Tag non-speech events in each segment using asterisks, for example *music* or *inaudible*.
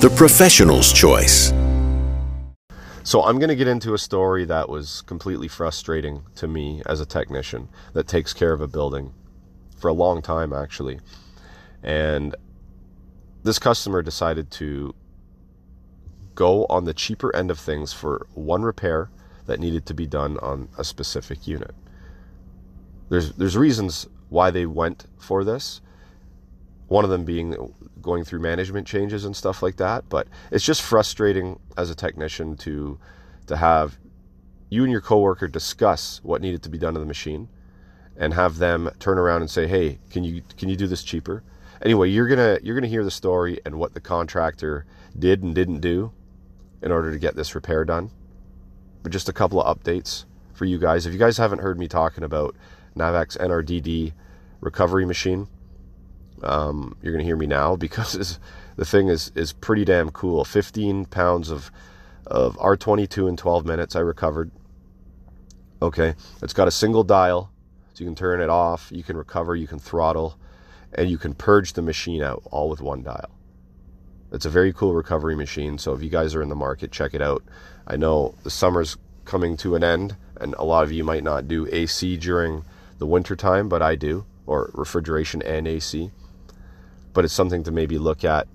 the professional's choice. So I'm going to get into a story that was completely frustrating to me as a technician that takes care of a building for a long time actually. And this customer decided to go on the cheaper end of things for one repair that needed to be done on a specific unit. There's there's reasons why they went for this. One of them being going through management changes and stuff like that, but it's just frustrating as a technician to to have you and your coworker discuss what needed to be done to the machine and have them turn around and say, "Hey, can you can you do this cheaper?" Anyway, you're to you're to hear the story and what the contractor did and didn't do in order to get this repair done. But just a couple of updates for you guys. If you guys haven't heard me talking about NAVAC's NRDD recovery machine, um, you're going to hear me now because *laughs* the thing is is pretty damn cool. 15 pounds of of R22 in 12 minutes I recovered. Okay, it's got a single dial, so you can turn it off, you can recover, you can throttle, and you can purge the machine out all with one dial. It's a very cool recovery machine. So if you guys are in the market, check it out. I know the summer's coming to an end, and a lot of you might not do AC during the winter time, but I do, or refrigeration and AC. But it's something to maybe look at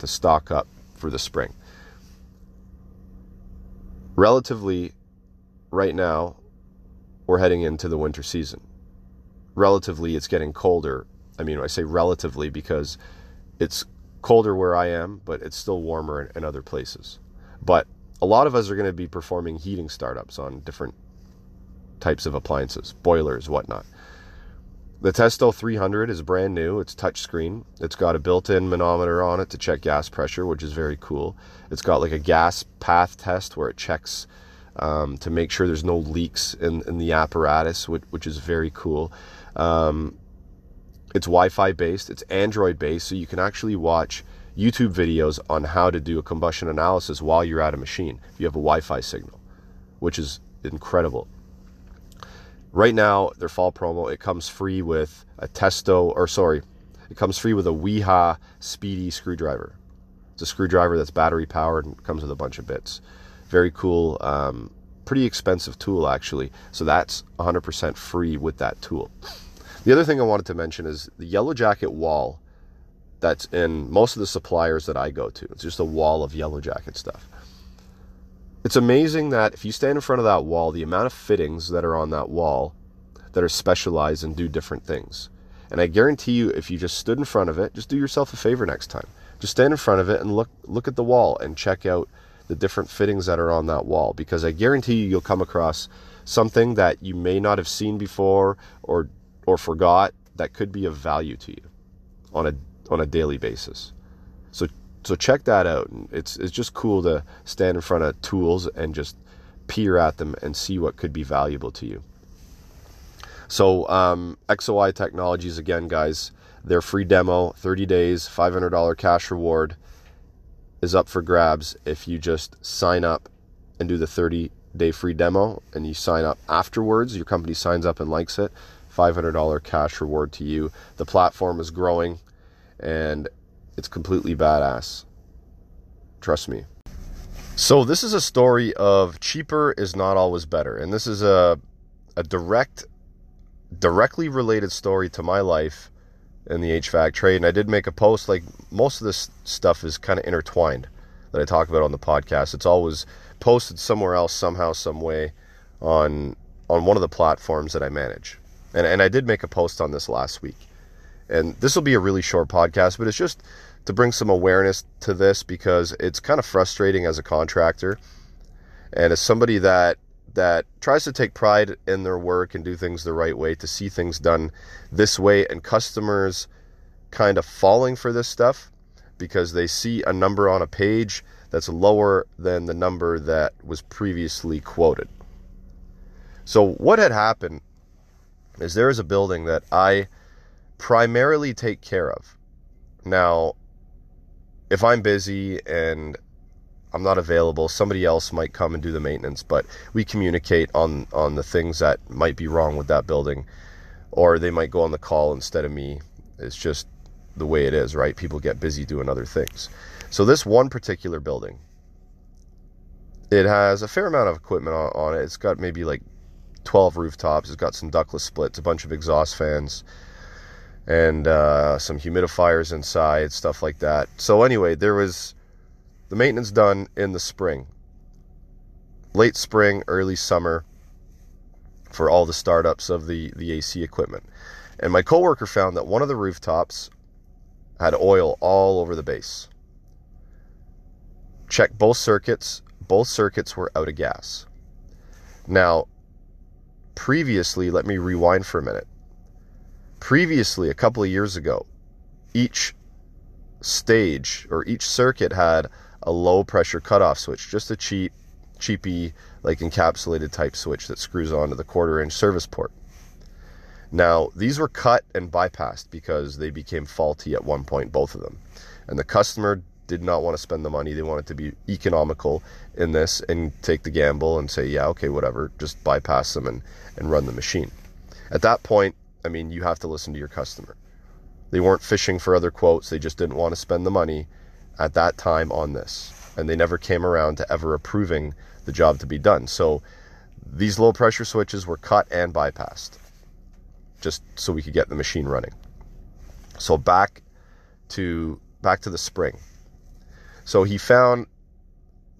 to stock up for the spring. Relatively, right now, we're heading into the winter season. Relatively, it's getting colder. I mean, I say relatively because it's colder where I am, but it's still warmer in, in other places. But a lot of us are going to be performing heating startups on different types of appliances, boilers, whatnot. The Testo 300 is brand new. It's touchscreen. It's got a built-in manometer on it to check gas pressure, which is very cool. It's got like a gas path test where it checks um, to make sure there's no leaks in, in the apparatus, which, which is very cool. Um, it's Wi-Fi based. It's Android based, so you can actually watch YouTube videos on how to do a combustion analysis while you're at a machine. If you have a Wi-Fi signal, which is incredible. Right now, their fall promo, it comes free with a Testo, or sorry, it comes free with a Wiha Speedy screwdriver. It's a screwdriver that's battery powered and comes with a bunch of bits. Very cool, um, pretty expensive tool actually. So that's 100% free with that tool. The other thing I wanted to mention is the yellow jacket wall that's in most of the suppliers that I go to. It's just a wall of yellow jacket stuff. It's amazing that if you stand in front of that wall, the amount of fittings that are on that wall that are specialized and do different things. And I guarantee you, if you just stood in front of it, just do yourself a favor next time. Just stand in front of it and look look at the wall and check out the different fittings that are on that wall. Because I guarantee you, you'll come across something that you may not have seen before or or forgot that could be of value to you on a on a daily basis. So so check that out. It's it's just cool to stand in front of tools and just peer at them and see what could be valuable to you. So um, XOI Technologies again, guys. Their free demo, 30 days, $500 cash reward is up for grabs if you just sign up and do the 30 day free demo and you sign up afterwards. Your company signs up and likes it. $500 cash reward to you. The platform is growing and it's completely badass. Trust me. So this is a story of cheaper is not always better. And this is a a direct directly related story to my life in the HVAC trade. And I did make a post like most of this stuff is kind of intertwined that I talk about on the podcast. It's always posted somewhere else somehow some way on on one of the platforms that I manage. And, and I did make a post on this last week. And this will be a really short podcast, but it's just to bring some awareness to this because it's kind of frustrating as a contractor and as somebody that that tries to take pride in their work and do things the right way to see things done this way and customers kind of falling for this stuff because they see a number on a page that's lower than the number that was previously quoted. So, what had happened is there is a building that I primarily take care of. Now, if I'm busy and I'm not available, somebody else might come and do the maintenance, but we communicate on on the things that might be wrong with that building or they might go on the call instead of me. It's just the way it is, right? People get busy doing other things. So this one particular building, it has a fair amount of equipment on, on it. It's got maybe like 12 rooftops. It's got some ductless splits, a bunch of exhaust fans, and uh, some humidifiers inside, stuff like that. So anyway, there was the maintenance done in the spring, late spring, early summer, for all the startups of the the AC equipment. And my coworker found that one of the rooftops had oil all over the base. Checked both circuits. Both circuits were out of gas. Now, previously, let me rewind for a minute. Previously, a couple of years ago, each stage or each circuit had a low pressure cutoff switch, just a cheap, cheapy, like encapsulated type switch that screws onto the quarter inch service port. Now, these were cut and bypassed because they became faulty at one point, both of them. And the customer did not want to spend the money. They wanted to be economical in this and take the gamble and say, yeah, okay, whatever, just bypass them and, and run the machine. At that point, I mean, you have to listen to your customer. They weren't fishing for other quotes, they just didn't want to spend the money at that time on this. And they never came around to ever approving the job to be done. So these low pressure switches were cut and bypassed just so we could get the machine running. So back to back to the spring. So he found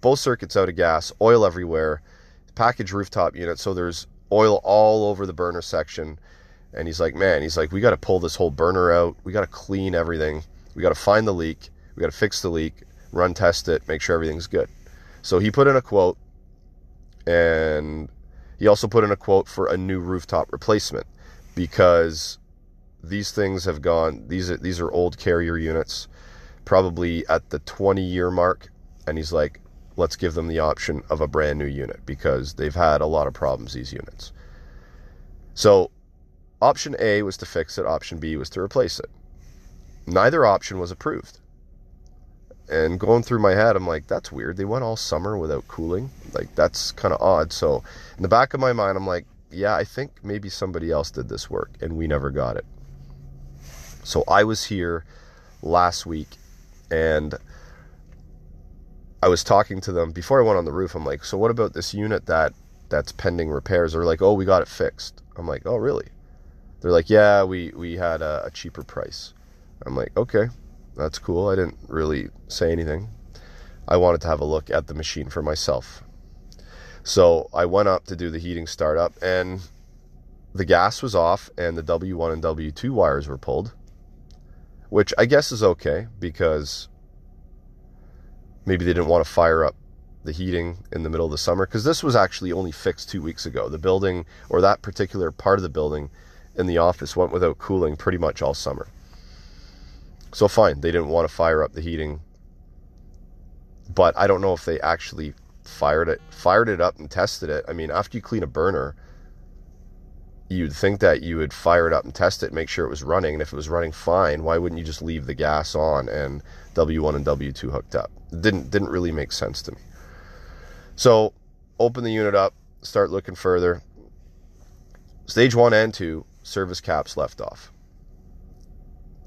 both circuits out of gas, oil everywhere, package rooftop unit. So there's oil all over the burner section. And he's like, man, he's like, we got to pull this whole burner out. We got to clean everything. We got to find the leak. We got to fix the leak, run test it, make sure everything's good. So he put in a quote and he also put in a quote for a new rooftop replacement because these things have gone these are these are old carrier units probably at the 20 year mark and he's like let's give them the option of a brand new unit because they've had a lot of problems these units so option A was to fix it option B was to replace it neither option was approved and going through my head, I'm like, that's weird. They went all summer without cooling. Like, that's kind of odd. So, in the back of my mind, I'm like, yeah, I think maybe somebody else did this work and we never got it. So, I was here last week and I was talking to them before I went on the roof. I'm like, so what about this unit that that's pending repairs? They're like, oh, we got it fixed. I'm like, oh, really? They're like, yeah, we we had a, a cheaper price. I'm like, okay, that's cool. I didn't really say anything. I wanted to have a look at the machine for myself. So I went up to do the heating startup, and the gas was off, and the W1 and W2 wires were pulled, which I guess is okay because maybe they didn't want to fire up the heating in the middle of the summer because this was actually only fixed two weeks ago. The building, or that particular part of the building in the office, went without cooling pretty much all summer. So fine, they didn't want to fire up the heating, but I don't know if they actually fired it fired it up and tested it. I mean, after you clean a burner, you'd think that you would fire it up and test it, make sure it was running, and if it was running fine, why wouldn't you just leave the gas on and W1 and W2 hooked up? It didn't didn't really make sense to me. So, open the unit up, start looking further. Stage 1 and 2 service caps left off.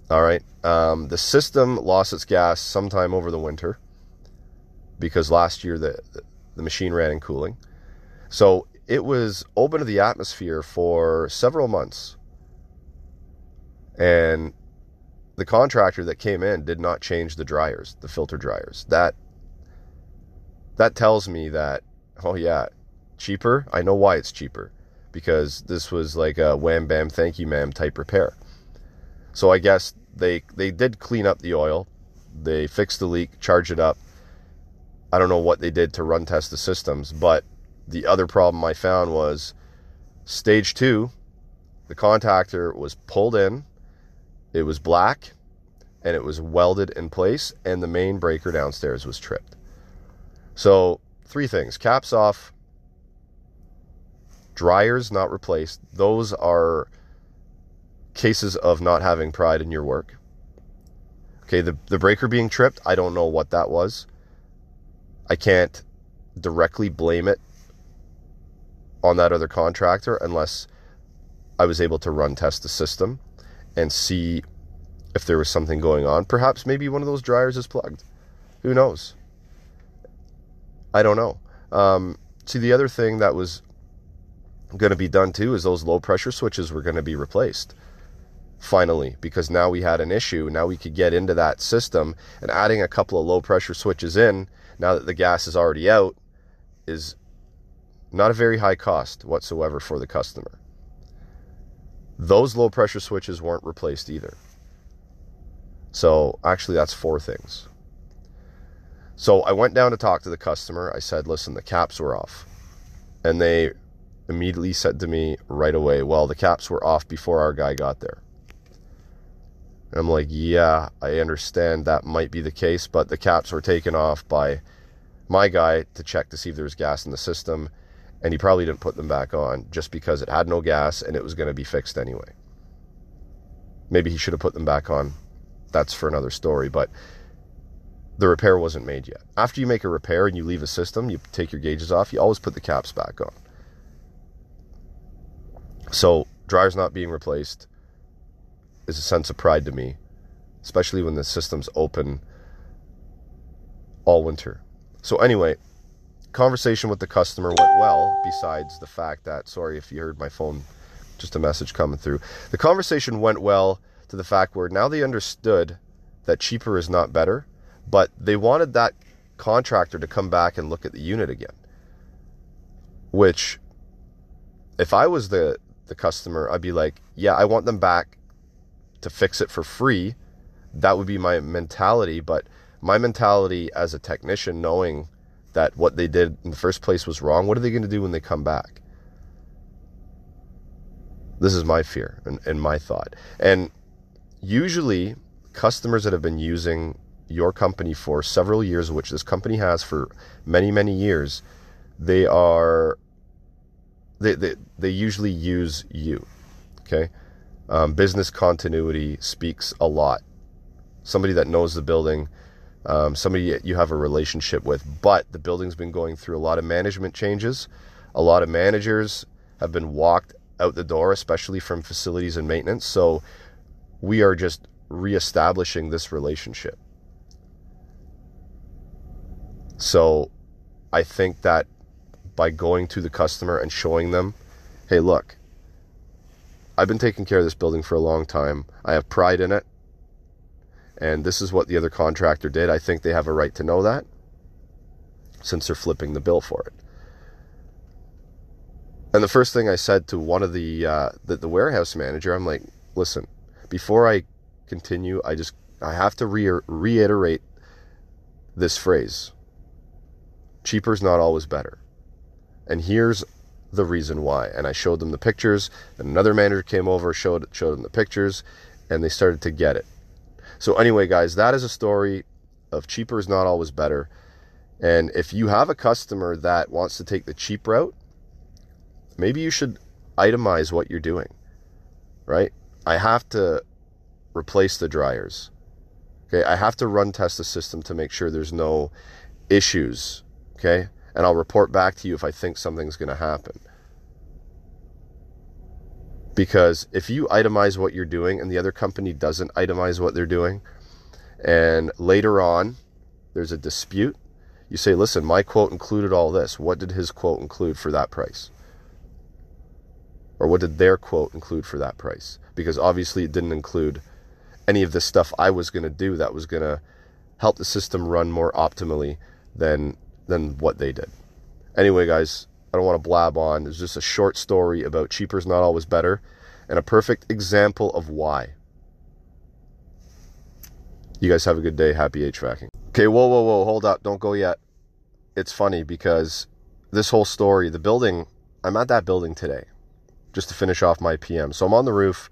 All right. Um, the system lost its gas sometime over the winter because last year the the machine ran in cooling. So it was open to the atmosphere for several months. And the contractor that came in did not change the dryers, the filter dryers. That that tells me that oh yeah, cheaper. I know why it's cheaper because this was like a wham bam thank you ma'am type repair. So I guess they they did clean up the oil. They fixed the leak, charged it up. I don't know what they did to run test the systems, but the other problem I found was stage 2, the contactor was pulled in. It was black and it was welded in place, and the main breaker downstairs was tripped. So, three things caps off, dryers not replaced. Those are cases of not having pride in your work. Okay, the, the breaker being tripped, I don't know what that was. I can't directly blame it on that other contractor unless I was able to run test the system and see if there was something going on. Perhaps maybe one of those dryers is plugged. Who knows? I don't know. Um, see, the other thing that was going to be done too is those low pressure switches were going to be replaced finally because now we had an issue. Now we could get into that system and adding a couple of low pressure switches in now that the gas is already out is not a very high cost whatsoever for the customer. Those low pressure switches weren't replaced either. So actually, that's four things. So I went down to talk to the customer. I said, listen, the caps were off. And they immediately said to me right away, well, the caps were off before our guy got there. And I'm like, yeah, I understand that might be the case, but the caps were taken off by my guy to check to see if there was gas in the system. And he probably didn't put them back on just because it had no gas and it was going to be fixed anyway. Maybe he should have put them back on. That's for another story. But the repair wasn't made yet. After you make a repair and you leave a system, you take your gauges off, you always put the caps back on. So, dryer's not being replaced is a sense of pride to me, especially when the system's open all winter. So, anyway, conversation with the customer went well, besides the fact that, sorry if you heard my phone, just a message coming through. The conversation went well to the fact where now they understood that cheaper is not better but they wanted that contractor to come back and look at the unit again. Which, if I was the, the customer, I'd be like, yeah, I want them back to fix it for free. That would be my mentality. But my mentality as a technician, knowing that what they did in the first place was wrong, what are they going to do when they come back? This is my fear and, and my thought. And usually, customers that have been using your company for several years, which this company has for many, many years, they are they they, they usually use you. Okay, um, business continuity speaks a lot. Somebody that knows the building, um, somebody you have a relationship with, but the building's been going through a lot of management changes. A lot of managers have been walked out the door, especially from facilities and maintenance. So we are just reestablishing this relationship. So I think that by going to the customer and showing them, hey, look, I've been taking care of this building for a long time. I have pride in it. And this is what the other contractor did. I think they have a right to know that since they're flipping the bill for it. And the first thing I said to one of the, uh, the, the warehouse manager, I'm like, listen, before I continue, I just I have to re- reiterate this phrase cheaper is not always better. And here's the reason why. And I showed them the pictures, and another manager came over, showed showed them the pictures, and they started to get it. So anyway, guys, that is a story of cheaper is not always better. And if you have a customer that wants to take the cheap route, maybe you should itemize what you're doing. Right? I have to replace the dryers. Okay, I have to run test the system to make sure there's no issues Okay? And I'll report back to you if I think something's going to happen. Because if you itemize what you're doing and the other company doesn't itemize what they're doing, and later on there's a dispute, you say, listen, my quote included all this. What did his quote include for that price? Or what did their quote include for that price? Because obviously it didn't include any of the stuff I was going to do that was going to help the system run more optimally than than what they did. Anyway, guys, I don't want to blab on. It's just a short story about cheaper is not always better and a perfect example of why. You guys have a good day. Happy HVACing. Okay, whoa, whoa, whoa, hold up. Don't go yet. It's funny because this whole story, the building, I'm at that building today just to finish off my PM. So I'm on the roof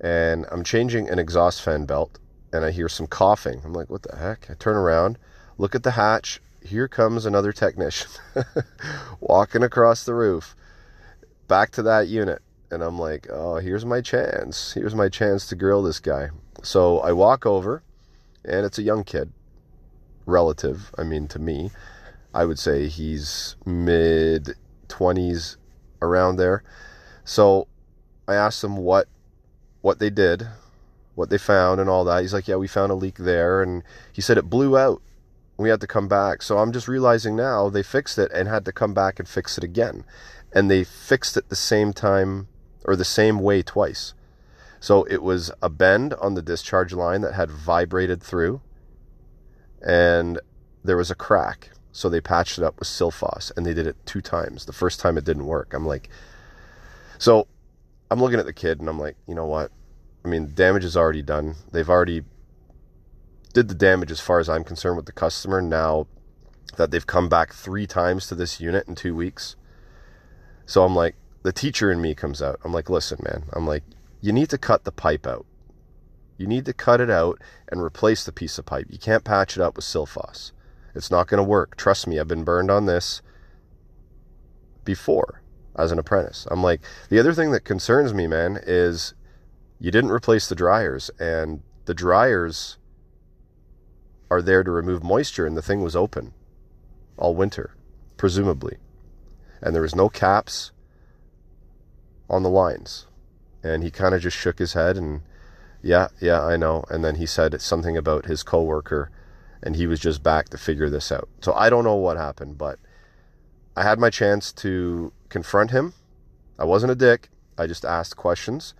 and I'm changing an exhaust fan belt and I hear some coughing. I'm like, what the heck? I turn around, look at the hatch. Here comes another technician *laughs* walking across the roof back to that unit. And I'm like, oh, here's my chance. Here's my chance to grill this guy. So I walk over, and it's a young kid, relative. I mean, to me, I would say he's mid 20s, around there. So I asked him what what they did, what they found, and all that. He's like, yeah, we found a leak there, and he said it blew out. We had to come back. So I'm just realizing now they fixed it and had to come back and fix it again, and they fixed it the same time or the same way twice. So it was a bend on the discharge line that had vibrated through, and there was a crack. So they patched it up with Sil-Fos, and they did it two times. The first time it didn't work. I'm like, so I'm looking at the kid, and I'm like, you know what? I mean, damage is already done. They've already did the damage as far as I'm concerned with the customer. Now that they've come back three times to this unit in two weeks, so I'm like, the teacher in me comes out. I'm like, listen, man. I'm like, you need to cut the pipe out. You need to cut it out and replace the piece of pipe. You can't patch it up with Sil-Fos. It's not going to work. Trust me, I've been burned on this before as an apprentice. I'm like, the other thing that concerns me, man, is you didn't replace the dryers, and the dryers are there to remove moisture, and the thing was open all winter, presumably. And there was no caps on the lines. And he kind of just shook his head and, yeah, yeah, I know. And then he said something about his coworker, and he was just back to figure this out. So I don't know what happened, but I had my chance to confront him. I wasn't a dick. I just asked questions.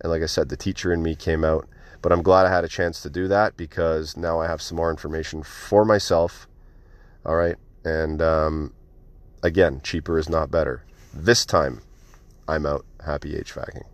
And like I said, the teacher in me came out. But I'm glad I had a chance to do that because now I have some more information for myself. All right. And um, again, cheaper is not better. This time, I'm out. Happy HVACing.